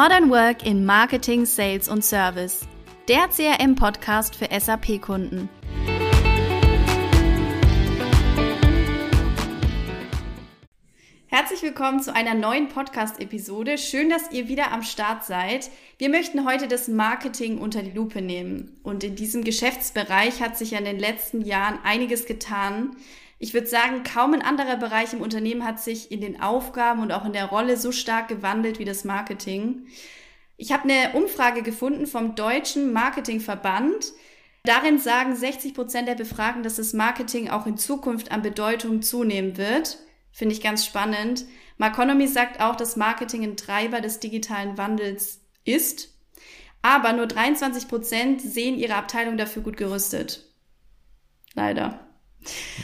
Modern Work in Marketing, Sales und Service. Der CRM-Podcast für SAP-Kunden. Herzlich willkommen zu einer neuen Podcast-Episode. Schön, dass ihr wieder am Start seid. Wir möchten heute das Marketing unter die Lupe nehmen. Und in diesem Geschäftsbereich hat sich ja in den letzten Jahren einiges getan. Ich würde sagen, kaum ein anderer Bereich im Unternehmen hat sich in den Aufgaben und auch in der Rolle so stark gewandelt wie das Marketing. Ich habe eine Umfrage gefunden vom Deutschen Marketingverband. Darin sagen 60 Prozent der Befragten, dass das Marketing auch in Zukunft an Bedeutung zunehmen wird. Finde ich ganz spannend. Marconomy sagt auch, dass Marketing ein Treiber des digitalen Wandels ist. Aber nur 23 Prozent sehen ihre Abteilung dafür gut gerüstet. Leider.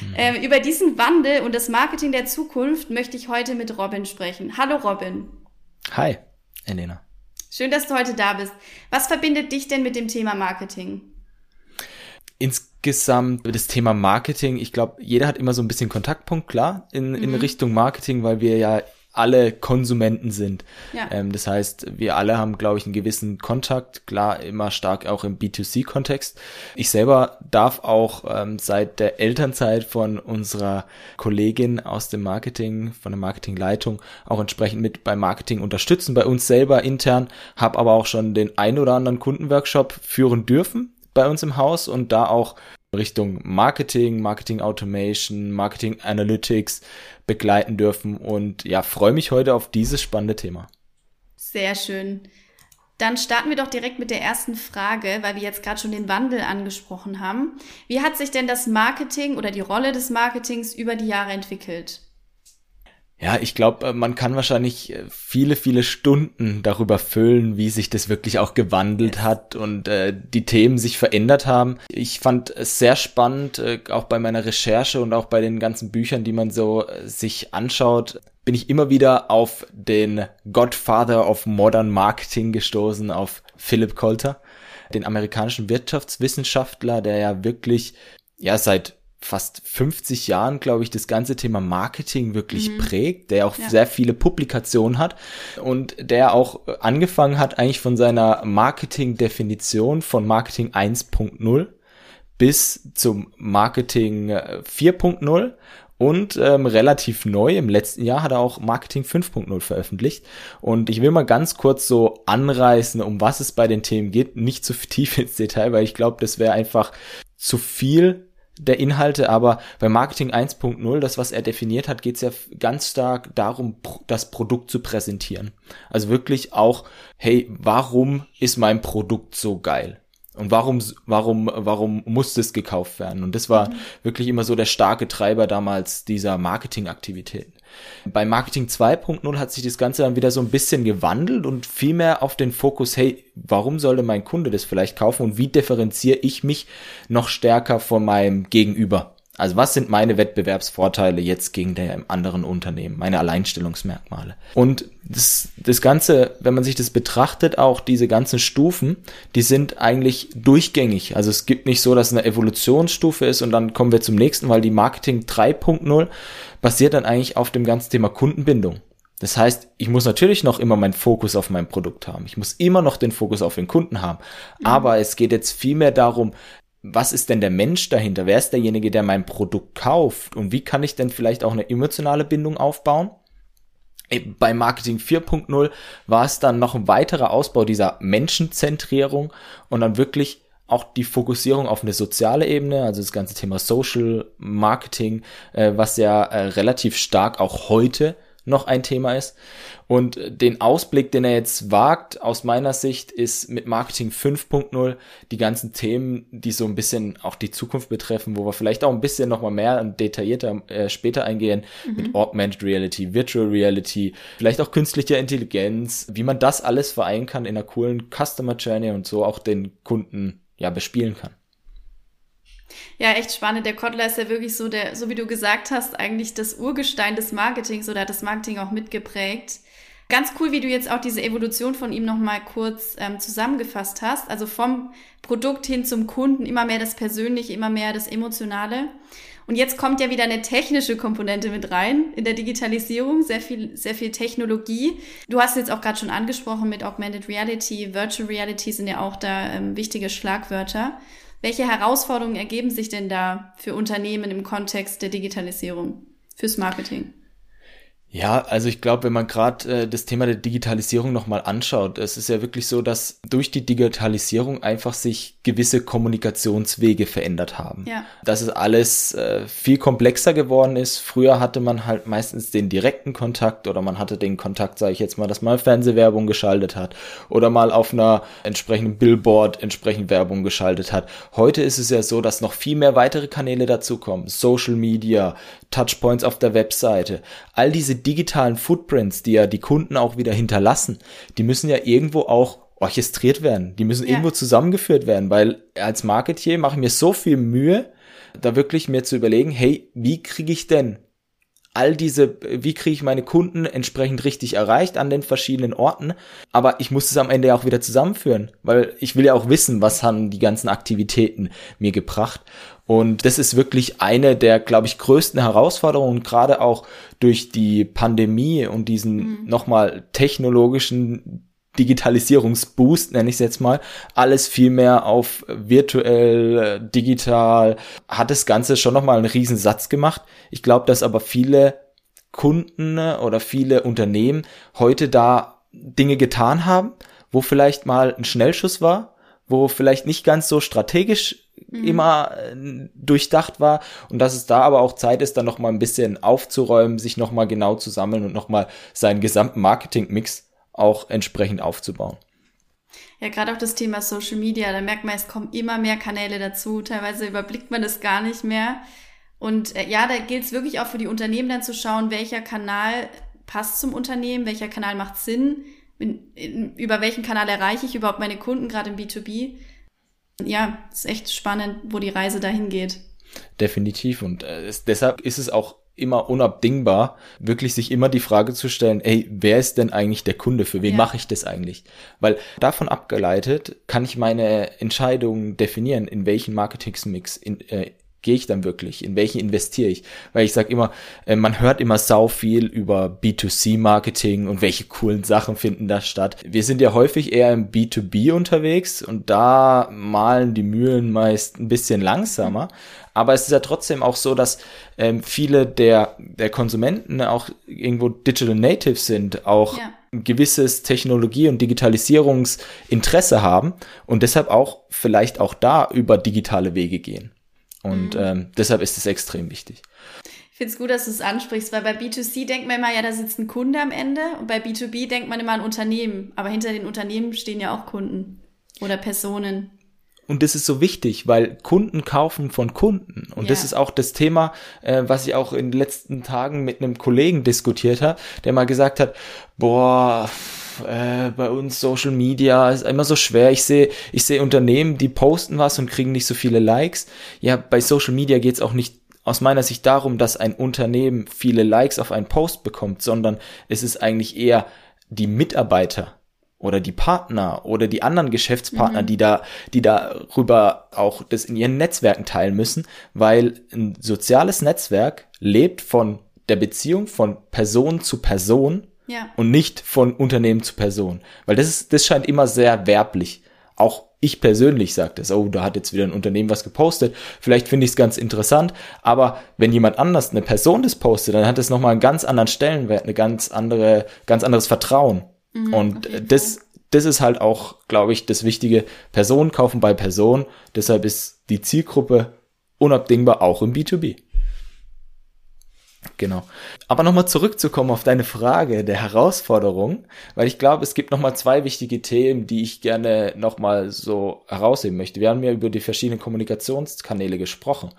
Mhm. Ähm, über diesen Wandel und das Marketing der Zukunft möchte ich heute mit Robin sprechen. Hallo Robin. Hi, Elena. Schön, dass du heute da bist. Was verbindet dich denn mit dem Thema Marketing? Insgesamt das Thema Marketing, ich glaube, jeder hat immer so ein bisschen Kontaktpunkt, klar, in, mhm. in Richtung Marketing, weil wir ja alle Konsumenten sind. Ja. Ähm, das heißt, wir alle haben, glaube ich, einen gewissen Kontakt, klar, immer stark auch im B2C-Kontext. Ich selber darf auch ähm, seit der Elternzeit von unserer Kollegin aus dem Marketing, von der Marketingleitung, auch entsprechend mit beim Marketing unterstützen, bei uns selber intern, habe aber auch schon den ein oder anderen Kundenworkshop führen dürfen bei uns im Haus und da auch Richtung Marketing, Marketing Automation, Marketing Analytics begleiten dürfen und ja, freue mich heute auf dieses spannende Thema. Sehr schön. Dann starten wir doch direkt mit der ersten Frage, weil wir jetzt gerade schon den Wandel angesprochen haben. Wie hat sich denn das Marketing oder die Rolle des Marketings über die Jahre entwickelt? Ja, ich glaube, äh, man kann wahrscheinlich äh, viele, viele Stunden darüber füllen, wie sich das wirklich auch gewandelt hat und äh, die Themen sich verändert haben. Ich fand es sehr spannend, äh, auch bei meiner Recherche und auch bei den ganzen Büchern, die man so äh, sich anschaut, bin ich immer wieder auf den Godfather of Modern Marketing gestoßen, auf Philip Coulter, den amerikanischen Wirtschaftswissenschaftler, der ja wirklich ja seit fast 50 Jahren, glaube ich, das ganze Thema Marketing wirklich mhm. prägt, der auch ja. sehr viele Publikationen hat und der auch angefangen hat eigentlich von seiner Marketing-Definition von Marketing 1.0 bis zum Marketing 4.0 und ähm, relativ neu, im letzten Jahr hat er auch Marketing 5.0 veröffentlicht. Und ich will mal ganz kurz so anreißen, um was es bei den Themen geht. Nicht zu tief ins Detail, weil ich glaube, das wäre einfach zu viel der Inhalte, aber bei Marketing 1.0, das was er definiert hat, geht es ja ganz stark darum, das Produkt zu präsentieren. Also wirklich auch, hey, warum ist mein Produkt so geil? Und warum, warum, warum muss das gekauft werden? Und das war mhm. wirklich immer so der starke Treiber damals dieser Marketingaktivitäten. Bei Marketing 2.0 hat sich das Ganze dann wieder so ein bisschen gewandelt und viel mehr auf den Fokus, hey, warum sollte mein Kunde das vielleicht kaufen und wie differenziere ich mich noch stärker von meinem Gegenüber? Also was sind meine Wettbewerbsvorteile jetzt gegen der anderen Unternehmen, meine Alleinstellungsmerkmale? Und das, das Ganze, wenn man sich das betrachtet, auch diese ganzen Stufen, die sind eigentlich durchgängig. Also es gibt nicht so, dass eine Evolutionsstufe ist und dann kommen wir zum nächsten, weil die Marketing 3.0 basiert dann eigentlich auf dem ganzen Thema Kundenbindung. Das heißt, ich muss natürlich noch immer meinen Fokus auf mein Produkt haben. Ich muss immer noch den Fokus auf den Kunden haben. Mhm. Aber es geht jetzt viel mehr darum, was ist denn der Mensch dahinter? Wer ist derjenige, der mein Produkt kauft? Und wie kann ich denn vielleicht auch eine emotionale Bindung aufbauen? Bei Marketing 4.0 war es dann noch ein weiterer Ausbau dieser Menschenzentrierung und dann wirklich auch die Fokussierung auf eine soziale Ebene, also das ganze Thema Social Marketing, äh, was ja äh, relativ stark auch heute noch ein Thema ist. Und den Ausblick, den er jetzt wagt, aus meiner Sicht, ist mit Marketing 5.0 die ganzen Themen, die so ein bisschen auch die Zukunft betreffen, wo wir vielleicht auch ein bisschen nochmal mehr und detaillierter äh, später eingehen, mhm. mit Augmented Reality, Virtual Reality, vielleicht auch künstlicher Intelligenz, wie man das alles vereinen kann in einer coolen Customer Journey und so auch den Kunden ja bespielen kann. Ja, echt spannend. Der Kotler ist ja wirklich so der, so wie du gesagt hast, eigentlich das Urgestein des Marketings oder hat das Marketing auch mitgeprägt. Ganz cool, wie du jetzt auch diese Evolution von ihm nochmal kurz ähm, zusammengefasst hast. Also vom Produkt hin zum Kunden, immer mehr das Persönliche, immer mehr das Emotionale. Und jetzt kommt ja wieder eine technische Komponente mit rein in der Digitalisierung, sehr viel, sehr viel Technologie. Du hast jetzt auch gerade schon angesprochen mit Augmented Reality, Virtual Reality sind ja auch da ähm, wichtige Schlagwörter. Welche Herausforderungen ergeben sich denn da für Unternehmen im Kontext der Digitalisierung, fürs Marketing? Ja, also ich glaube, wenn man gerade äh, das Thema der Digitalisierung nochmal anschaut, es ist ja wirklich so, dass durch die Digitalisierung einfach sich gewisse Kommunikationswege verändert haben. Ja. Dass es alles äh, viel komplexer geworden ist. Früher hatte man halt meistens den direkten Kontakt oder man hatte den Kontakt, sage ich jetzt mal, dass man Fernsehwerbung geschaltet hat oder mal auf einer entsprechenden Billboard entsprechend Werbung geschaltet hat. Heute ist es ja so, dass noch viel mehr weitere Kanäle dazukommen. Social Media, Touchpoints auf der Webseite, all diese digitalen Footprints, die ja die Kunden auch wieder hinterlassen, die müssen ja irgendwo auch orchestriert werden. Die müssen ja. irgendwo zusammengeführt werden, weil als Marketier mache ich mir so viel Mühe, da wirklich mir zu überlegen, hey, wie kriege ich denn all diese, wie kriege ich meine Kunden entsprechend richtig erreicht an den verschiedenen Orten. Aber ich muss es am Ende auch wieder zusammenführen, weil ich will ja auch wissen, was haben die ganzen Aktivitäten mir gebracht. Und das ist wirklich eine der, glaube ich, größten Herausforderungen, gerade auch durch die Pandemie und diesen mhm. nochmal technologischen Digitalisierungsboost, nenne ich es jetzt mal, alles viel mehr auf virtuell, digital, hat das Ganze schon nochmal einen riesen Satz gemacht. Ich glaube, dass aber viele Kunden oder viele Unternehmen heute da Dinge getan haben, wo vielleicht mal ein Schnellschuss war, wo vielleicht nicht ganz so strategisch mhm. immer äh, durchdacht war und dass es da aber auch Zeit ist, dann nochmal ein bisschen aufzuräumen, sich nochmal genau zu sammeln und nochmal seinen gesamten Marketingmix auch entsprechend aufzubauen. Ja, gerade auch das Thema Social Media, da merkt man, es kommen immer mehr Kanäle dazu. Teilweise überblickt man das gar nicht mehr. Und äh, ja, da gilt es wirklich auch für die Unternehmen dann zu schauen, welcher Kanal passt zum Unternehmen, welcher Kanal macht Sinn, in, in, über welchen Kanal erreiche ich überhaupt meine Kunden, gerade im B2B. Ja, ist echt spannend, wo die Reise dahin geht. Definitiv. Und äh, es, deshalb ist es auch immer unabdingbar, wirklich sich immer die Frage zu stellen, ey, wer ist denn eigentlich der Kunde? Für wen ja. mache ich das eigentlich? Weil davon abgeleitet kann ich meine Entscheidungen definieren, in welchen Marketingmix in, äh, gehe ich dann wirklich? In welche investiere ich? Weil ich sage immer, äh, man hört immer sau viel über B2C-Marketing und welche coolen Sachen finden da statt. Wir sind ja häufig eher im B2B unterwegs und da malen die Mühlen meist ein bisschen langsamer. Aber es ist ja trotzdem auch so, dass ähm, viele der, der Konsumenten auch irgendwo Digital Natives sind, auch ja. ein gewisses Technologie- und Digitalisierungsinteresse haben und deshalb auch vielleicht auch da über digitale Wege gehen. Und mhm. ähm, deshalb ist es extrem wichtig. Ich finde es gut, dass du es ansprichst, weil bei B2C denkt man immer, ja, da sitzt ein Kunde am Ende und bei B2B denkt man immer an Unternehmen. Aber hinter den Unternehmen stehen ja auch Kunden oder Personen. Und das ist so wichtig, weil Kunden kaufen von Kunden. Und ja. das ist auch das Thema, äh, was ich auch in den letzten Tagen mit einem Kollegen diskutiert habe, der mal gesagt hat, boah, äh, bei uns Social Media ist immer so schwer. Ich sehe, ich sehe Unternehmen, die posten was und kriegen nicht so viele Likes. Ja, bei Social Media geht's auch nicht aus meiner Sicht darum, dass ein Unternehmen viele Likes auf einen Post bekommt, sondern es ist eigentlich eher die Mitarbeiter oder die Partner oder die anderen Geschäftspartner, mhm. die da, die darüber auch das in ihren Netzwerken teilen müssen, weil ein soziales Netzwerk lebt von der Beziehung von Person zu Person ja. Und nicht von Unternehmen zu Person. Weil das ist, das scheint immer sehr werblich. Auch ich persönlich sage das, oh, da hat jetzt wieder ein Unternehmen was gepostet. Vielleicht finde ich es ganz interessant, aber wenn jemand anders, eine Person das postet, dann hat es nochmal einen ganz anderen Stellenwert, eine ganz andere, ganz anderes Vertrauen. Mhm, Und das, das ist halt auch, glaube ich, das Wichtige. Personen kaufen bei Personen. Deshalb ist die Zielgruppe unabdingbar auch im B2B. Genau. Aber nochmal zurückzukommen auf deine Frage der Herausforderung, weil ich glaube, es gibt nochmal zwei wichtige Themen, die ich gerne nochmal so herausheben möchte. Wir haben ja über die verschiedenen Kommunikationskanäle gesprochen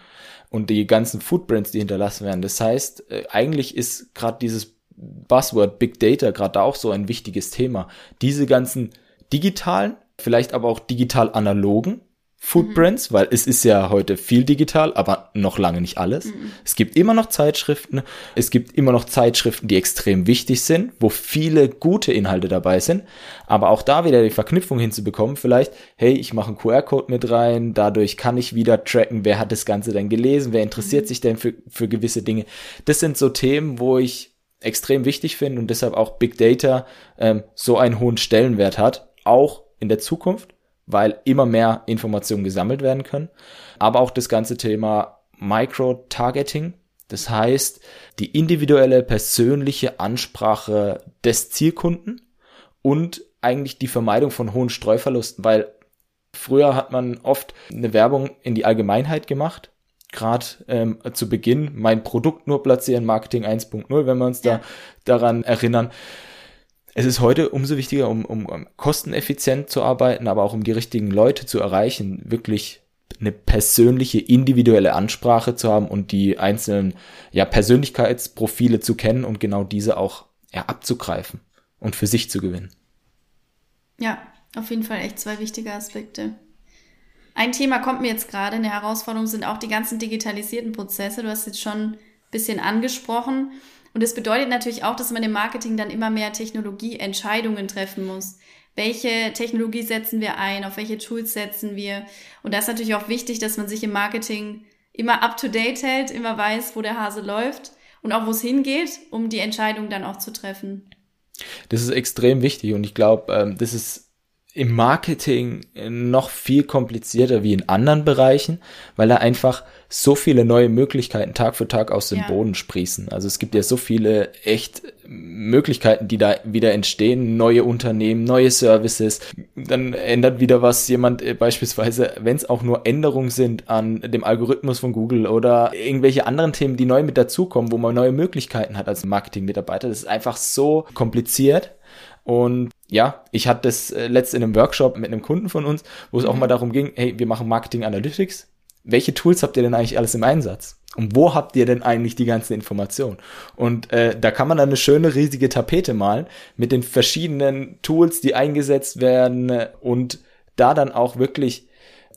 und die ganzen Footprints, die hinterlassen werden. Das heißt, äh, eigentlich ist gerade dieses Buzzword Big Data gerade auch so ein wichtiges Thema. Diese ganzen digitalen, vielleicht aber auch digital analogen Footprints, mhm. weil es ist ja heute viel digital, aber noch lange nicht alles. Mhm. Es gibt immer noch Zeitschriften, es gibt immer noch Zeitschriften, die extrem wichtig sind, wo viele gute Inhalte dabei sind, aber auch da wieder die Verknüpfung hinzubekommen, vielleicht, hey, ich mache einen QR-Code mit rein, dadurch kann ich wieder tracken, wer hat das Ganze denn gelesen, wer interessiert mhm. sich denn für, für gewisse Dinge. Das sind so Themen, wo ich extrem wichtig finde und deshalb auch Big Data ähm, so einen hohen Stellenwert hat, auch in der Zukunft weil immer mehr Informationen gesammelt werden können. Aber auch das ganze Thema Micro-Targeting, das heißt die individuelle persönliche Ansprache des Zielkunden und eigentlich die Vermeidung von hohen Streuverlusten, weil früher hat man oft eine Werbung in die Allgemeinheit gemacht. Gerade ähm, zu Beginn mein Produkt nur platzieren, Marketing 1.0, wenn wir uns ja. da daran erinnern. Es ist heute umso wichtiger, um, um, um kosteneffizient zu arbeiten, aber auch um die richtigen Leute zu erreichen, wirklich eine persönliche, individuelle Ansprache zu haben und die einzelnen ja, Persönlichkeitsprofile zu kennen und genau diese auch ja, abzugreifen und für sich zu gewinnen. Ja, auf jeden Fall echt zwei wichtige Aspekte. Ein Thema kommt mir jetzt gerade, eine Herausforderung sind auch die ganzen digitalisierten Prozesse. Du hast jetzt schon ein bisschen angesprochen. Und das bedeutet natürlich auch, dass man im Marketing dann immer mehr Technologieentscheidungen treffen muss. Welche Technologie setzen wir ein? Auf welche Tools setzen wir? Und da ist natürlich auch wichtig, dass man sich im Marketing immer up to date hält, immer weiß, wo der Hase läuft und auch wo es hingeht, um die Entscheidung dann auch zu treffen. Das ist extrem wichtig und ich glaube, ähm, das ist im Marketing noch viel komplizierter wie in anderen Bereichen, weil da einfach so viele neue Möglichkeiten Tag für Tag aus dem ja. Boden sprießen. Also es gibt ja so viele echt Möglichkeiten, die da wieder entstehen, neue Unternehmen, neue Services. Dann ändert wieder was jemand äh, beispielsweise, wenn es auch nur Änderungen sind an dem Algorithmus von Google oder irgendwelche anderen Themen, die neu mit dazukommen, wo man neue Möglichkeiten hat als Marketingmitarbeiter. Das ist einfach so kompliziert. Und ja, ich hatte das äh, letzte in einem Workshop mit einem Kunden von uns, wo es auch mhm. mal darum ging, hey, wir machen Marketing Analytics welche Tools habt ihr denn eigentlich alles im Einsatz? Und wo habt ihr denn eigentlich die ganze Information? Und äh, da kann man dann eine schöne riesige Tapete malen mit den verschiedenen Tools, die eingesetzt werden und da dann auch wirklich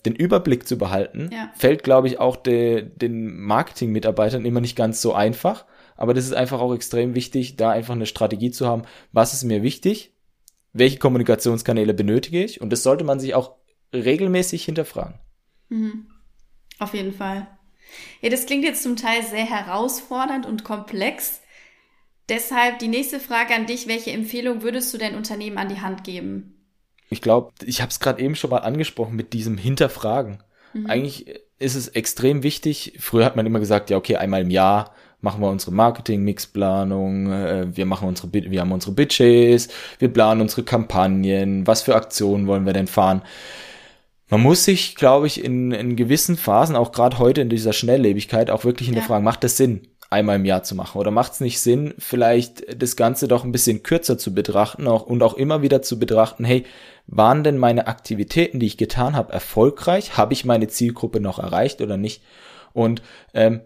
den Überblick zu behalten, ja. fällt, glaube ich, auch de, den Marketing-Mitarbeitern immer nicht ganz so einfach. Aber das ist einfach auch extrem wichtig, da einfach eine Strategie zu haben. Was ist mir wichtig? Welche Kommunikationskanäle benötige ich? Und das sollte man sich auch regelmäßig hinterfragen. Mhm. Auf jeden Fall. Ja, das klingt jetzt zum Teil sehr herausfordernd und komplex. Deshalb die nächste Frage an dich. Welche Empfehlung würdest du dein Unternehmen an die Hand geben? Ich glaube, ich habe es gerade eben schon mal angesprochen mit diesem Hinterfragen. Mhm. Eigentlich ist es extrem wichtig. Früher hat man immer gesagt, ja, okay, einmal im Jahr machen wir unsere Marketing-Mixplanung, äh, wir machen unsere, wir haben unsere Budgets, wir planen unsere Kampagnen, was für Aktionen wollen wir denn fahren man muss sich, glaube ich, in, in gewissen Phasen, auch gerade heute in dieser Schnelllebigkeit, auch wirklich hinterfragen, ja. macht das Sinn, einmal im Jahr zu machen? Oder macht es nicht Sinn, vielleicht das Ganze doch ein bisschen kürzer zu betrachten auch, und auch immer wieder zu betrachten, hey, waren denn meine Aktivitäten, die ich getan habe, erfolgreich? Habe ich meine Zielgruppe noch erreicht oder nicht? Und ähm,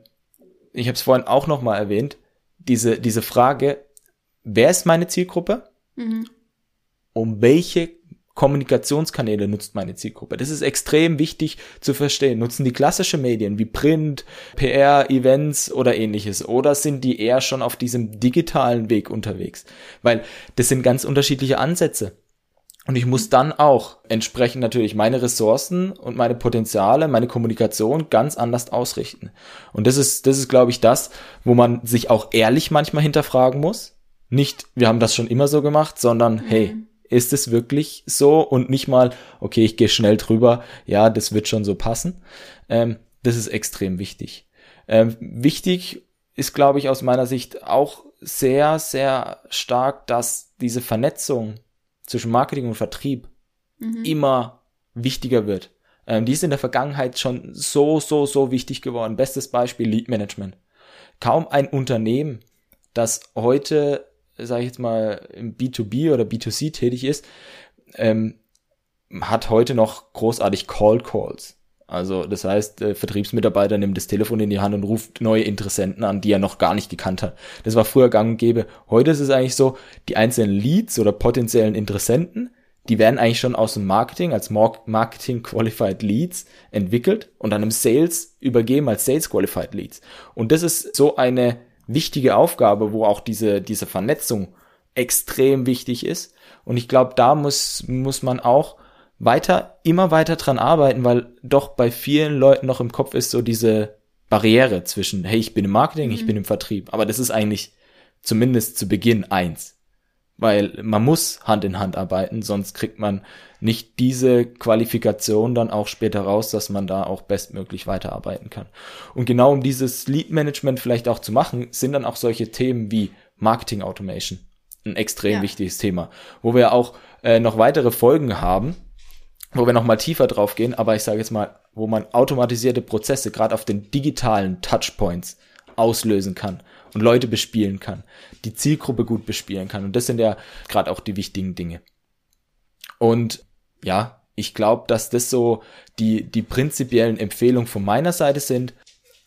ich habe es vorhin auch noch mal erwähnt, diese, diese Frage, wer ist meine Zielgruppe? Mhm. Um welche Kommunikationskanäle nutzt meine Zielgruppe? Das ist extrem wichtig zu verstehen. Nutzen die klassische Medien wie Print, PR, Events oder ähnliches? Oder sind die eher schon auf diesem digitalen Weg unterwegs? Weil das sind ganz unterschiedliche Ansätze. Und ich muss dann auch entsprechend natürlich meine Ressourcen und meine Potenziale, meine Kommunikation ganz anders ausrichten. Und das ist, das ist, glaube ich, das, wo man sich auch ehrlich manchmal hinterfragen muss. Nicht, wir haben das schon immer so gemacht, sondern, mhm. hey, ist es wirklich so und nicht mal, okay, ich gehe schnell drüber, ja, das wird schon so passen. Ähm, das ist extrem wichtig. Ähm, wichtig ist, glaube ich, aus meiner Sicht auch sehr, sehr stark, dass diese Vernetzung zwischen Marketing und Vertrieb mhm. immer wichtiger wird. Ähm, die ist in der Vergangenheit schon so, so, so wichtig geworden. Bestes Beispiel Lead Management. Kaum ein Unternehmen, das heute sage ich jetzt mal, im B2B oder B2C tätig ist, ähm, hat heute noch großartig Call Calls. Also das heißt, der Vertriebsmitarbeiter nimmt das Telefon in die Hand und ruft neue Interessenten an, die er noch gar nicht gekannt hat. Das war früher gang und gäbe. Heute ist es eigentlich so, die einzelnen Leads oder potenziellen Interessenten, die werden eigentlich schon aus dem Marketing als Marketing Qualified Leads entwickelt und dann im Sales übergeben als Sales Qualified Leads. Und das ist so eine wichtige Aufgabe, wo auch diese, diese Vernetzung extrem wichtig ist. Und ich glaube, da muss, muss man auch weiter, immer weiter dran arbeiten, weil doch bei vielen Leuten noch im Kopf ist so diese Barriere zwischen, hey, ich bin im Marketing, mhm. ich bin im Vertrieb. Aber das ist eigentlich zumindest zu Beginn eins weil man muss Hand in Hand arbeiten, sonst kriegt man nicht diese Qualifikation dann auch später raus, dass man da auch bestmöglich weiterarbeiten kann. Und genau um dieses Lead Management vielleicht auch zu machen, sind dann auch solche Themen wie Marketing Automation ein extrem ja. wichtiges Thema, wo wir auch äh, noch weitere Folgen haben, wo wir noch mal tiefer drauf gehen, aber ich sage jetzt mal, wo man automatisierte Prozesse gerade auf den digitalen Touchpoints auslösen kann und Leute bespielen kann, die Zielgruppe gut bespielen kann. Und das sind ja gerade auch die wichtigen Dinge. Und ja, ich glaube, dass das so die, die prinzipiellen Empfehlungen von meiner Seite sind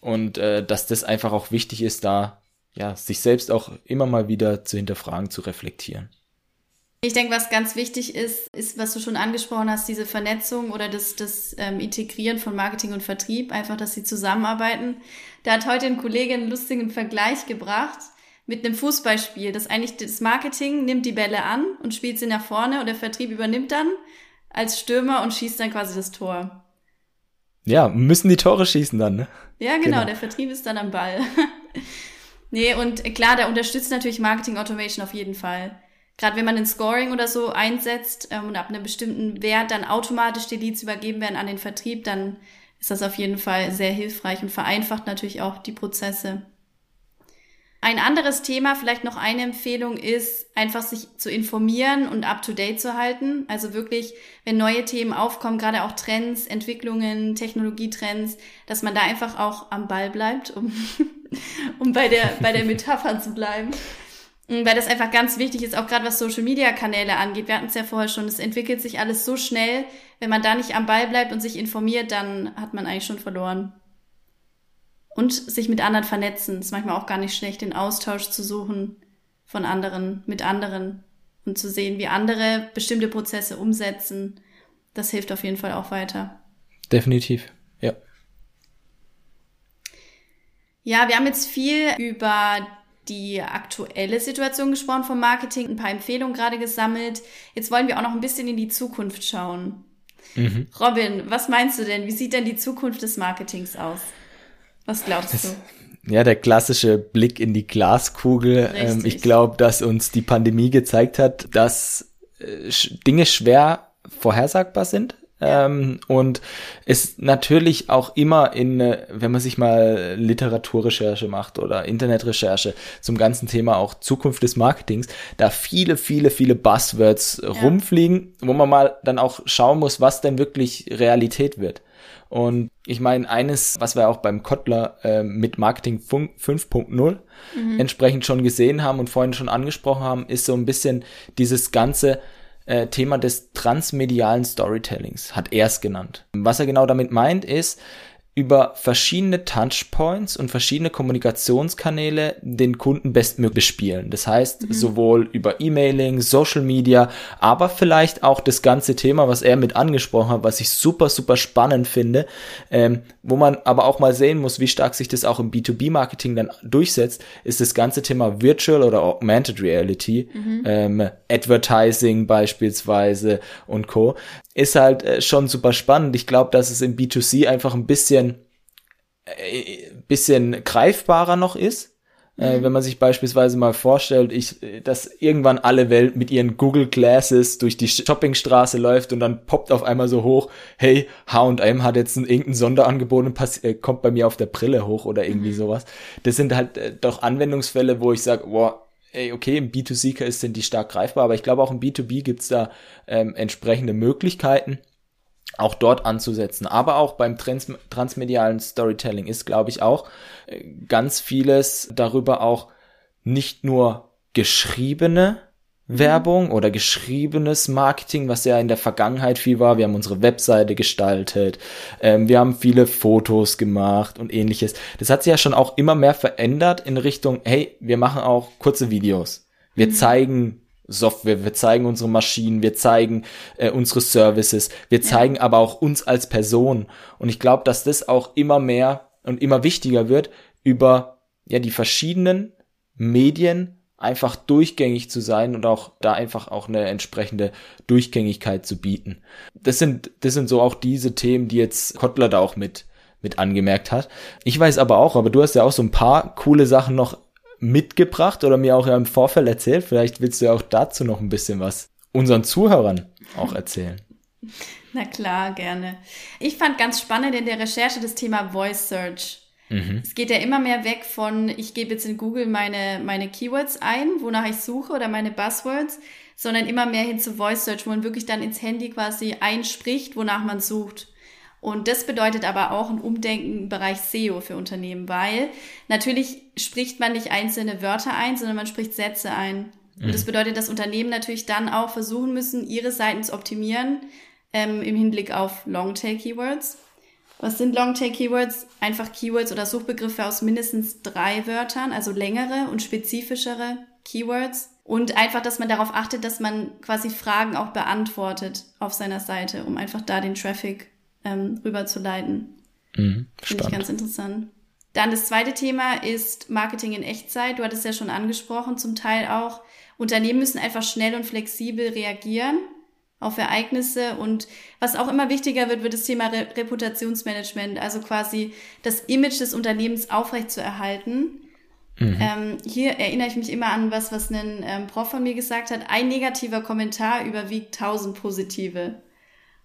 und äh, dass das einfach auch wichtig ist, da ja, sich selbst auch immer mal wieder zu hinterfragen, zu reflektieren. Ich denke, was ganz wichtig ist, ist, was du schon angesprochen hast, diese Vernetzung oder das, das ähm, Integrieren von Marketing und Vertrieb, einfach, dass sie zusammenarbeiten. Da hat heute ein Kollege einen lustigen Vergleich gebracht mit einem Fußballspiel. Das eigentlich das Marketing nimmt die Bälle an und spielt sie nach vorne und der Vertrieb übernimmt dann als Stürmer und schießt dann quasi das Tor. Ja, müssen die Tore schießen dann, ne? Ja, genau, genau. der Vertrieb ist dann am Ball. nee, und klar, der unterstützt natürlich Marketing Automation auf jeden Fall. Gerade wenn man ein Scoring oder so einsetzt ähm, und ab einem bestimmten Wert dann automatisch die Leads übergeben werden an den Vertrieb, dann ist das auf jeden Fall sehr hilfreich und vereinfacht natürlich auch die Prozesse. Ein anderes Thema, vielleicht noch eine Empfehlung ist, einfach sich zu informieren und up-to-date zu halten. Also wirklich, wenn neue Themen aufkommen, gerade auch Trends, Entwicklungen, Technologietrends, dass man da einfach auch am Ball bleibt, um, um bei der, bei der Metapher zu bleiben. Weil das einfach ganz wichtig ist, auch gerade was Social-Media-Kanäle angeht. Wir hatten es ja vorher schon, es entwickelt sich alles so schnell. Wenn man da nicht am Ball bleibt und sich informiert, dann hat man eigentlich schon verloren. Und sich mit anderen vernetzen. ist manchmal auch gar nicht schlecht, den Austausch zu suchen von anderen, mit anderen und zu sehen, wie andere bestimmte Prozesse umsetzen. Das hilft auf jeden Fall auch weiter. Definitiv, ja. Ja, wir haben jetzt viel über die aktuelle Situation gesprochen vom Marketing, ein paar Empfehlungen gerade gesammelt. Jetzt wollen wir auch noch ein bisschen in die Zukunft schauen. Mhm. Robin, was meinst du denn? Wie sieht denn die Zukunft des Marketings aus? Was glaubst das, du? Ja, der klassische Blick in die Glaskugel. Ähm, ich glaube, dass uns die Pandemie gezeigt hat, dass äh, Dinge schwer vorhersagbar sind ähm, und ist natürlich auch immer in, äh, wenn man sich mal Literaturrecherche macht oder Internetrecherche zum ganzen Thema auch Zukunft des Marketings, da viele, viele, viele Buzzwords ja. rumfliegen, wo man mal dann auch schauen muss, was denn wirklich Realität wird. Und ich meine, eines, was wir auch beim Kottler äh, mit Marketing 5.0 mhm. entsprechend schon gesehen haben und vorhin schon angesprochen haben, ist so ein bisschen dieses ganze äh, Thema des transmedialen Storytellings, hat er es genannt. Was er genau damit meint, ist, über verschiedene Touchpoints und verschiedene Kommunikationskanäle den Kunden bestmöglich bespielen. Das heißt, mhm. sowohl über E-Mailing, Social Media, aber vielleicht auch das ganze Thema, was er mit angesprochen hat, was ich super, super spannend finde, ähm, wo man aber auch mal sehen muss, wie stark sich das auch im B2B-Marketing dann durchsetzt, ist das ganze Thema Virtual oder Augmented Reality, mhm. ähm, Advertising beispielsweise und Co ist halt äh, schon super spannend. Ich glaube, dass es im B2C einfach ein bisschen, bisschen greifbarer noch ist. Äh, mhm. wenn man sich beispielsweise mal vorstellt, ich, dass irgendwann alle Welt mit ihren Google Glasses durch die Shoppingstraße läuft und dann poppt auf einmal so hoch, hey, H&M hat jetzt ein, irgendein Sonderangebot und äh, kommt bei mir auf der Brille hoch oder irgendwie mhm. sowas. Das sind halt äh, doch Anwendungsfälle, wo ich sage, boah, ey, okay, im B2C sind die stark greifbar, aber ich glaube auch im B2B gibt's da ähm, entsprechende Möglichkeiten, auch dort anzusetzen. Aber auch beim trans transmedialen Storytelling ist, glaube ich, auch äh, ganz vieles darüber auch nicht nur geschriebene Mhm. Werbung oder geschriebenes Marketing, was ja in der Vergangenheit viel war. Wir haben unsere Webseite gestaltet, ähm, wir haben viele Fotos gemacht und ähnliches. Das hat sich ja schon auch immer mehr verändert in Richtung, hey, wir machen auch kurze Videos. Wir mhm. zeigen Software, wir zeigen unsere Maschinen, wir zeigen äh, unsere Services, wir zeigen aber auch uns als Person. Und ich glaube, dass das auch immer mehr und immer wichtiger wird, über ja die verschiedenen Medien einfach durchgängig zu sein und auch da einfach auch eine entsprechende Durchgängigkeit zu bieten. Das sind, das sind so auch diese Themen, die jetzt Kottler da auch mit, mit angemerkt hat. Ich weiß aber auch, aber du hast ja auch so ein paar coole Sachen noch mitgebracht oder mir auch im Vorfeld erzählt. Vielleicht willst du ja auch dazu noch ein bisschen was unseren Zuhörern auch erzählen. Na klar, gerne. Ich fand ganz spannend in der Recherche das Thema Voice Search. Mhm. Es geht ja immer mehr weg von, ich gebe jetzt in Google meine, meine Keywords ein, wonach ich suche oder meine Buzzwords, sondern immer mehr hin zu Voice Search, wo man wirklich dann ins Handy quasi einspricht, wonach man sucht. Und das bedeutet aber auch ein Umdenken im Bereich SEO für Unternehmen, weil natürlich spricht man nicht einzelne Wörter ein, sondern man spricht Sätze ein. Und das mhm. bedeutet, dass Unternehmen natürlich dann auch versuchen müssen, ihre Seiten zu optimieren ähm, im Hinblick auf Longtail-Keywords. Was sind Longtail-Keywords? Einfach Keywords oder Suchbegriffe aus mindestens drei Wörtern, also längere und spezifischere Keywords. Und einfach, dass man darauf achtet, dass man quasi Fragen auch beantwortet auf seiner Seite, um einfach da den Traffic ähm, rüberzuleiten. Mhm, Finde ich ganz interessant. Dann das zweite Thema ist Marketing in Echtzeit. Du hattest ja schon angesprochen, zum Teil auch. Unternehmen müssen einfach schnell und flexibel reagieren auf Ereignisse und was auch immer wichtiger wird, wird das Thema Re Reputationsmanagement, also quasi das Image des Unternehmens aufrechtzuerhalten. Mhm. Ähm, hier erinnere ich mich immer an was, was ein ähm, Prof von mir gesagt hat. Ein negativer Kommentar überwiegt tausend positive.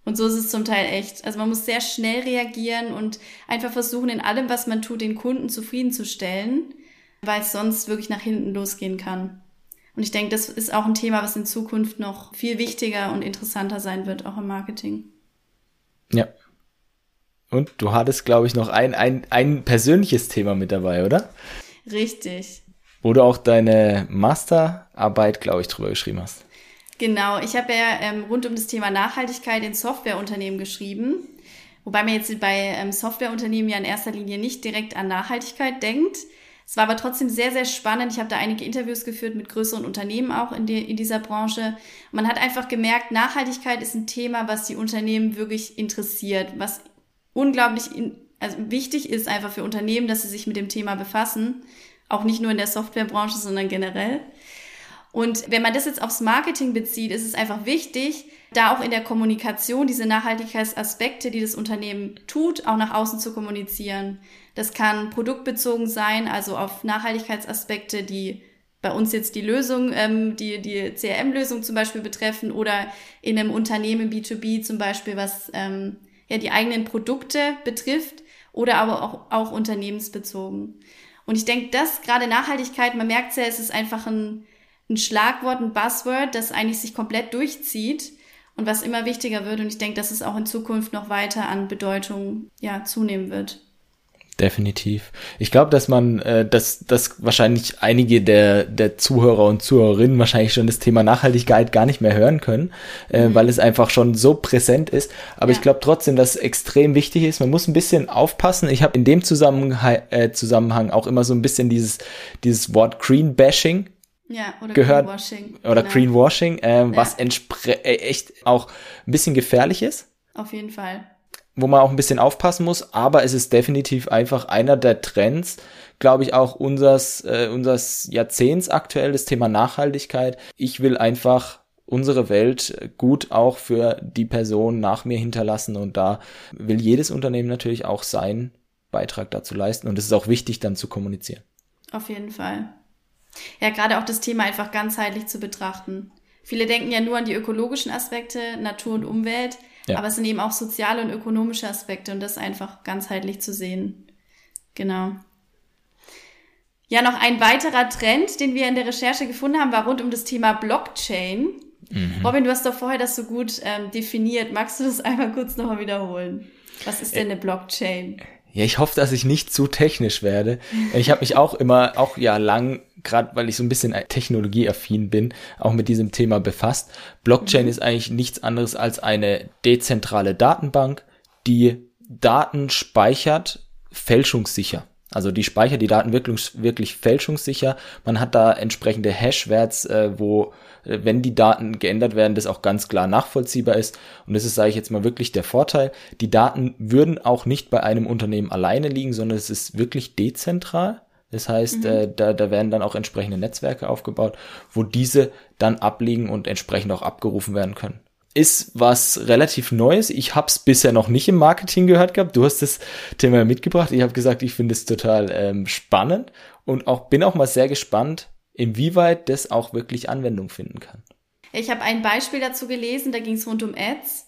Und so ist es zum Teil echt. Also man muss sehr schnell reagieren und einfach versuchen, in allem, was man tut, den Kunden zufriedenzustellen, weil es sonst wirklich nach hinten losgehen kann. Und ich denke, das ist auch ein Thema, was in Zukunft noch viel wichtiger und interessanter sein wird, auch im Marketing. Ja. Und du hattest, glaube ich, noch ein, ein, ein persönliches Thema mit dabei, oder? Richtig. Wo du auch deine Masterarbeit, glaube ich, drüber geschrieben hast. Genau, ich habe ja ähm, rund um das Thema Nachhaltigkeit in Softwareunternehmen geschrieben. Wobei man jetzt bei ähm, Softwareunternehmen ja in erster Linie nicht direkt an Nachhaltigkeit denkt. Es war aber trotzdem sehr, sehr spannend. Ich habe da einige Interviews geführt mit größeren Unternehmen auch in, die, in dieser Branche. Man hat einfach gemerkt, Nachhaltigkeit ist ein Thema, was die Unternehmen wirklich interessiert, was unglaublich in, also wichtig ist einfach für Unternehmen, dass sie sich mit dem Thema befassen. Auch nicht nur in der Softwarebranche, sondern generell. Und wenn man das jetzt aufs Marketing bezieht, ist es einfach wichtig, da auch in der Kommunikation diese Nachhaltigkeitsaspekte, die das Unternehmen tut, auch nach außen zu kommunizieren. Das kann produktbezogen sein, also auf Nachhaltigkeitsaspekte, die bei uns jetzt die Lösung, ähm, die, die CRM-Lösung zum Beispiel betreffen oder in einem Unternehmen B2B zum Beispiel, was ähm, ja die eigenen Produkte betrifft oder aber auch, auch unternehmensbezogen. Und ich denke, dass gerade Nachhaltigkeit, man merkt ja, es ist einfach ein, ein Schlagwort, ein Buzzword, das eigentlich sich komplett durchzieht und was immer wichtiger wird. Und ich denke, dass es auch in Zukunft noch weiter an Bedeutung ja, zunehmen wird. Definitiv. Ich glaube, dass man, äh, dass, dass wahrscheinlich einige der, der Zuhörer und Zuhörerinnen wahrscheinlich schon das Thema Nachhaltigkeit gar nicht mehr hören können, äh, mhm. weil es einfach schon so präsent ist. Aber ja. ich glaube trotzdem, dass es extrem wichtig ist. Man muss ein bisschen aufpassen. Ich habe in dem Zusammenhang, äh, Zusammenhang auch immer so ein bisschen dieses, dieses Wort Green Bashing ja, oder gehört, Greenwashing. Oder genau. Greenwashing, äh, ja. was äh, echt auch ein bisschen gefährlich ist. Auf jeden Fall. Wo man auch ein bisschen aufpassen muss, aber es ist definitiv einfach einer der Trends, glaube ich, auch unseres, äh, unseres Jahrzehnts aktuell, das Thema Nachhaltigkeit. Ich will einfach unsere Welt gut auch für die Person nach mir hinterlassen und da will jedes Unternehmen natürlich auch seinen Beitrag dazu leisten und es ist auch wichtig dann zu kommunizieren. Auf jeden Fall. Ja, gerade auch das Thema einfach ganzheitlich zu betrachten. Viele denken ja nur an die ökologischen Aspekte, Natur und Umwelt, ja. aber es sind eben auch soziale und ökonomische Aspekte und das einfach ganzheitlich zu sehen. Genau. Ja, noch ein weiterer Trend, den wir in der Recherche gefunden haben, war rund um das Thema Blockchain. Mhm. Robin, du hast doch vorher das so gut ähm, definiert. Magst du das einmal kurz nochmal wiederholen? Was ist denn eine Blockchain? Ja, ich hoffe, dass ich nicht zu technisch werde. Ich habe mich auch immer, auch ja lang, gerade weil ich so ein bisschen technologieaffin bin, auch mit diesem Thema befasst. Blockchain mhm. ist eigentlich nichts anderes als eine dezentrale Datenbank, die Daten speichert, fälschungssicher. Also die speichert die Daten wirklich, wirklich fälschungssicher. Man hat da entsprechende Hash-Werts, äh, wo, äh, wenn die Daten geändert werden, das auch ganz klar nachvollziehbar ist. Und das ist, sage ich jetzt mal, wirklich der Vorteil. Die Daten würden auch nicht bei einem Unternehmen alleine liegen, sondern es ist wirklich dezentral. Das heißt, mhm. äh, da, da werden dann auch entsprechende Netzwerke aufgebaut, wo diese dann abliegen und entsprechend auch abgerufen werden können ist was relativ Neues. Ich habe es bisher noch nicht im Marketing gehört gehabt. Du hast das Thema mitgebracht. Ich habe gesagt, ich finde es total ähm, spannend und auch bin auch mal sehr gespannt, inwieweit das auch wirklich Anwendung finden kann. Ich habe ein Beispiel dazu gelesen, da ging es rund um Ads.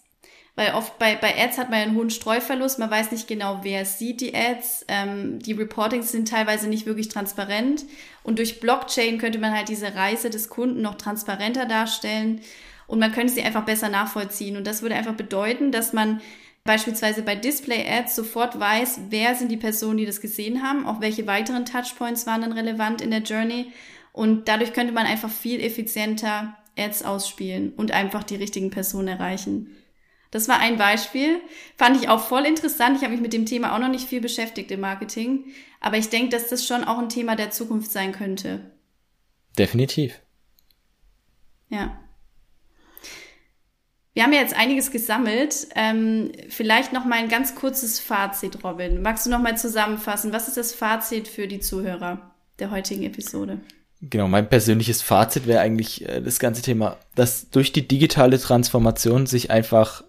Weil oft bei, bei Ads hat man einen hohen Streuverlust, man weiß nicht genau, wer sieht die Ads. Ähm, die Reportings sind teilweise nicht wirklich transparent. Und durch Blockchain könnte man halt diese Reise des Kunden noch transparenter darstellen und man könnte sie einfach besser nachvollziehen. Und das würde einfach bedeuten, dass man beispielsweise bei Display-Ads sofort weiß, wer sind die Personen, die das gesehen haben, auch welche weiteren Touchpoints waren dann relevant in der Journey. Und dadurch könnte man einfach viel effizienter Ads ausspielen und einfach die richtigen Personen erreichen. Das war ein Beispiel. Fand ich auch voll interessant. Ich habe mich mit dem Thema auch noch nicht viel beschäftigt im Marketing. Aber ich denke, dass das schon auch ein Thema der Zukunft sein könnte. Definitiv. Ja. Wir haben ja jetzt einiges gesammelt. Ähm, vielleicht noch mal ein ganz kurzes Fazit, Robin. Magst du noch mal zusammenfassen? Was ist das Fazit für die Zuhörer der heutigen Episode? Genau, mein persönliches Fazit wäre eigentlich äh, das ganze Thema, dass durch die digitale Transformation sich einfach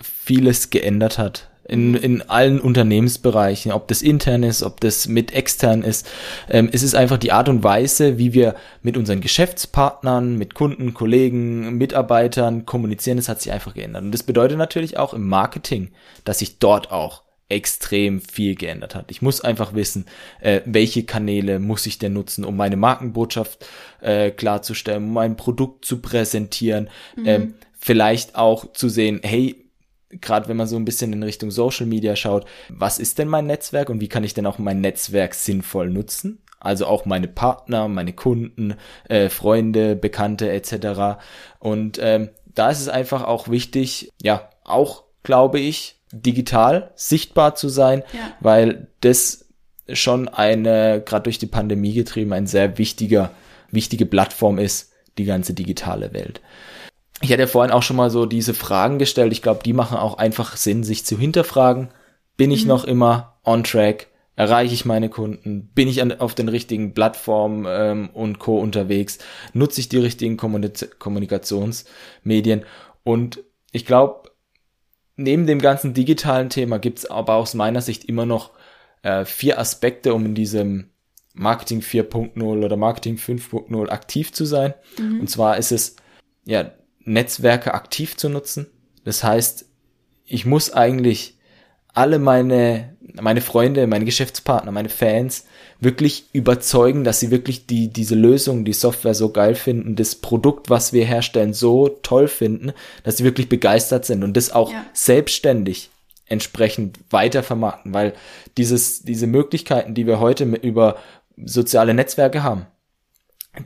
vieles geändert hat in, in allen Unternehmensbereichen, ob das intern ist, ob das mit extern ist. Ähm, es ist einfach die Art und Weise, wie wir mit unseren Geschäftspartnern, mit Kunden, Kollegen, Mitarbeitern kommunizieren, das hat sich einfach geändert. Und das bedeutet natürlich auch im Marketing, dass sich dort auch extrem viel geändert hat. Ich muss einfach wissen, äh, welche Kanäle muss ich denn nutzen, um meine Markenbotschaft äh, klarzustellen, um mein Produkt zu präsentieren, mhm. ähm, vielleicht auch zu sehen, hey, gerade wenn man so ein bisschen in Richtung Social Media schaut, was ist denn mein Netzwerk und wie kann ich denn auch mein Netzwerk sinnvoll nutzen? Also auch meine Partner, meine Kunden, äh, Freunde, Bekannte etc. Und ähm, da ist es einfach auch wichtig, ja, auch glaube ich, digital sichtbar zu sein, ja. weil das schon eine, gerade durch die Pandemie getrieben, ein sehr wichtiger, wichtige Plattform ist, die ganze digitale Welt ich hatte ja vorhin auch schon mal so diese Fragen gestellt. Ich glaube, die machen auch einfach Sinn, sich zu hinterfragen. Bin ich mhm. noch immer on track? Erreiche ich meine Kunden? Bin ich an, auf den richtigen Plattformen ähm, und Co. unterwegs? Nutze ich die richtigen Kommunik Kommunikationsmedien? Und ich glaube, neben dem ganzen digitalen Thema gibt es aber aus meiner Sicht immer noch äh, vier Aspekte, um in diesem Marketing 4.0 oder Marketing 5.0 aktiv zu sein. Mhm. Und zwar ist es ja Netzwerke aktiv zu nutzen. Das heißt, ich muss eigentlich alle meine, meine Freunde, meine Geschäftspartner, meine Fans wirklich überzeugen, dass sie wirklich die, diese Lösung, die Software so geil finden, das Produkt, was wir herstellen, so toll finden, dass sie wirklich begeistert sind und das auch ja. selbstständig entsprechend weiter vermarkten, weil dieses, diese Möglichkeiten, die wir heute über soziale Netzwerke haben,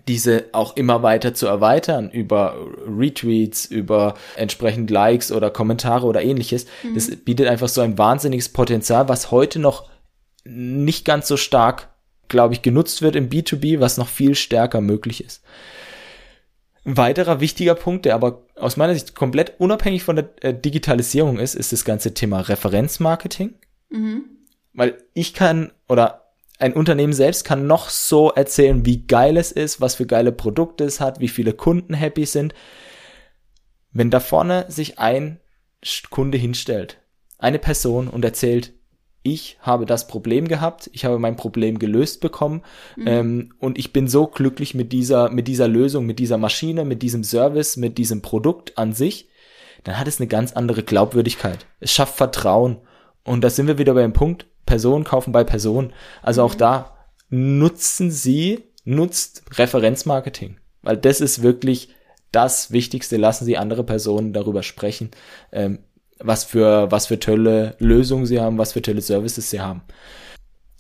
diese auch immer weiter zu erweitern über Retweets, über entsprechend Likes oder Kommentare oder ähnliches. Mhm. Das bietet einfach so ein wahnsinniges Potenzial, was heute noch nicht ganz so stark, glaube ich, genutzt wird im B2B, was noch viel stärker möglich ist. Ein weiterer wichtiger Punkt, der aber aus meiner Sicht komplett unabhängig von der äh, Digitalisierung ist, ist das ganze Thema Referenzmarketing. Mhm. Weil ich kann oder ein Unternehmen selbst kann noch so erzählen, wie geil es ist, was für geile Produkte es hat, wie viele Kunden happy sind. Wenn da vorne sich ein Kunde hinstellt, eine Person und erzählt, ich habe das Problem gehabt, ich habe mein Problem gelöst bekommen mhm. ähm, und ich bin so glücklich mit dieser, mit dieser Lösung, mit dieser Maschine, mit diesem Service, mit diesem Produkt an sich, dann hat es eine ganz andere Glaubwürdigkeit. Es schafft Vertrauen. Und da sind wir wieder beim Punkt, Personen kaufen bei Personen. Also auch mhm. da nutzen Sie, nutzt Referenzmarketing, weil das ist wirklich das Wichtigste. Lassen Sie andere Personen darüber sprechen, ähm, was für, was für tolle Lösungen Sie haben, was für tolle Services Sie haben.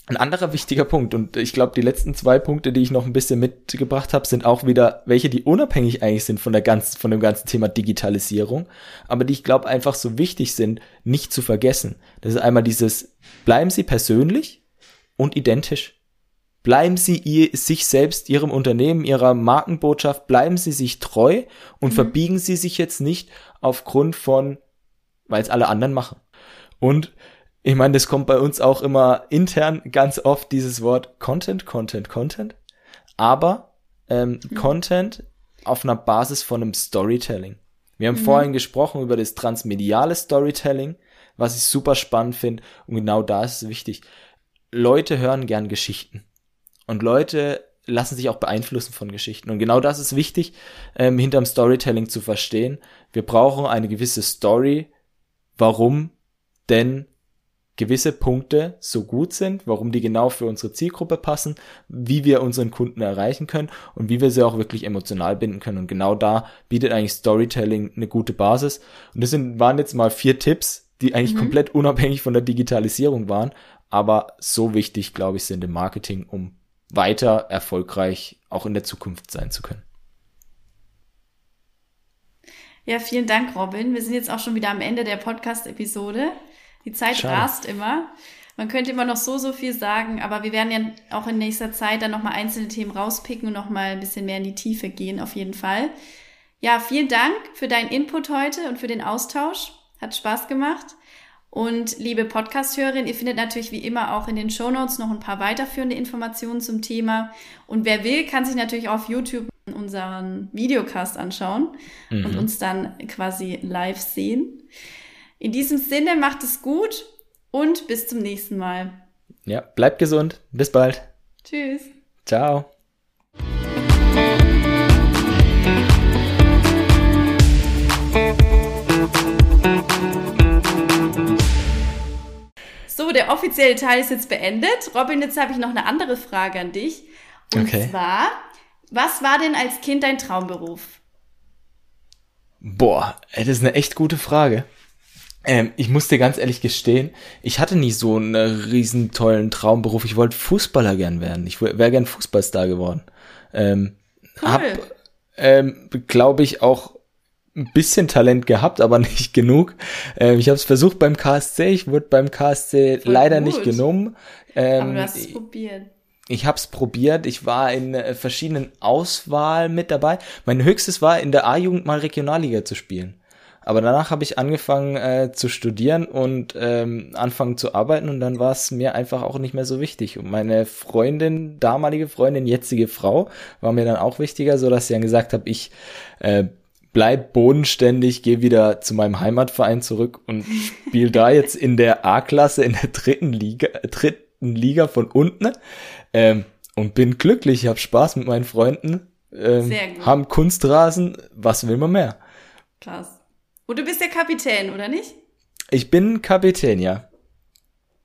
Ein anderer wichtiger Punkt, und ich glaube, die letzten zwei Punkte, die ich noch ein bisschen mitgebracht habe, sind auch wieder welche, die unabhängig eigentlich sind von der ganzen, von dem ganzen Thema Digitalisierung, aber die ich glaube einfach so wichtig sind, nicht zu vergessen. Das ist einmal dieses, bleiben Sie persönlich und identisch. Bleiben Sie ihr, sich selbst, Ihrem Unternehmen, Ihrer Markenbotschaft, bleiben Sie sich treu und mhm. verbiegen Sie sich jetzt nicht aufgrund von, weil es alle anderen machen. Und ich meine, das kommt bei uns auch immer intern ganz oft dieses Wort Content, Content, Content. Aber ähm, mhm. Content auf einer Basis von einem Storytelling. Wir haben mhm. vorhin gesprochen über das transmediale Storytelling, was ich super spannend finde. Und genau da ist es wichtig. Leute hören gern Geschichten. Und Leute lassen sich auch beeinflussen von Geschichten. Und genau das ist wichtig, ähm, hinterm Storytelling zu verstehen. Wir brauchen eine gewisse Story, warum denn gewisse Punkte so gut sind, warum die genau für unsere Zielgruppe passen, wie wir unseren Kunden erreichen können und wie wir sie auch wirklich emotional binden können. Und genau da bietet eigentlich Storytelling eine gute Basis. Und das sind, waren jetzt mal vier Tipps, die eigentlich mhm. komplett unabhängig von der Digitalisierung waren, aber so wichtig, glaube ich, sind im Marketing, um weiter erfolgreich auch in der Zukunft sein zu können. Ja, vielen Dank, Robin. Wir sind jetzt auch schon wieder am Ende der Podcast-Episode. Die Zeit Schade. rast immer. Man könnte immer noch so, so viel sagen, aber wir werden ja auch in nächster Zeit dann nochmal einzelne Themen rauspicken und nochmal ein bisschen mehr in die Tiefe gehen, auf jeden Fall. Ja, vielen Dank für deinen Input heute und für den Austausch. Hat Spaß gemacht. Und liebe Podcast-Hörerin, ihr findet natürlich wie immer auch in den Show Notes noch ein paar weiterführende Informationen zum Thema. Und wer will, kann sich natürlich auf YouTube unseren Videocast anschauen mhm. und uns dann quasi live sehen. In diesem Sinne, macht es gut und bis zum nächsten Mal. Ja, bleibt gesund. Bis bald. Tschüss. Ciao. So, der offizielle Teil ist jetzt beendet. Robin, jetzt habe ich noch eine andere Frage an dich. Und okay. zwar, was war denn als Kind dein Traumberuf? Boah, das ist eine echt gute Frage. Ähm, ich muss dir ganz ehrlich gestehen, ich hatte nie so einen riesen tollen Traumberuf. Ich wollte Fußballer gern werden. Ich wäre gern Fußballstar geworden. Ähm, cool. Hab, ähm, glaube ich, auch ein bisschen Talent gehabt, aber nicht genug. Ähm, ich habe es versucht beim KSC, ich wurde beim KSC Voll leider gut. nicht genommen. Ähm, aber du hast es probiert. Ich habe es probiert. Ich war in äh, verschiedenen Auswahlen mit dabei. Mein höchstes war in der A-Jugend mal Regionalliga zu spielen. Aber danach habe ich angefangen äh, zu studieren und ähm, anfangen zu arbeiten und dann war es mir einfach auch nicht mehr so wichtig. Und meine Freundin, damalige Freundin, jetzige Frau, war mir dann auch wichtiger, so dass sie dann gesagt habe, ich äh, bleib bodenständig, gehe wieder zu meinem Heimatverein zurück und spiele da jetzt in der A-Klasse in der dritten Liga, dritten Liga von unten ähm, und bin glücklich, habe Spaß mit meinen Freunden, ähm, haben Kunstrasen, was will man mehr? Krass. Und du bist der Kapitän, oder nicht? Ich bin Kapitän, ja.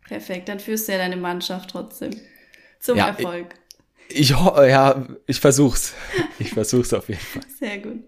Perfekt, dann führst du ja deine Mannschaft trotzdem zum ja, Erfolg. Ich, ich, ja, ich versuch's. Ich versuch's auf jeden Fall. Sehr gut.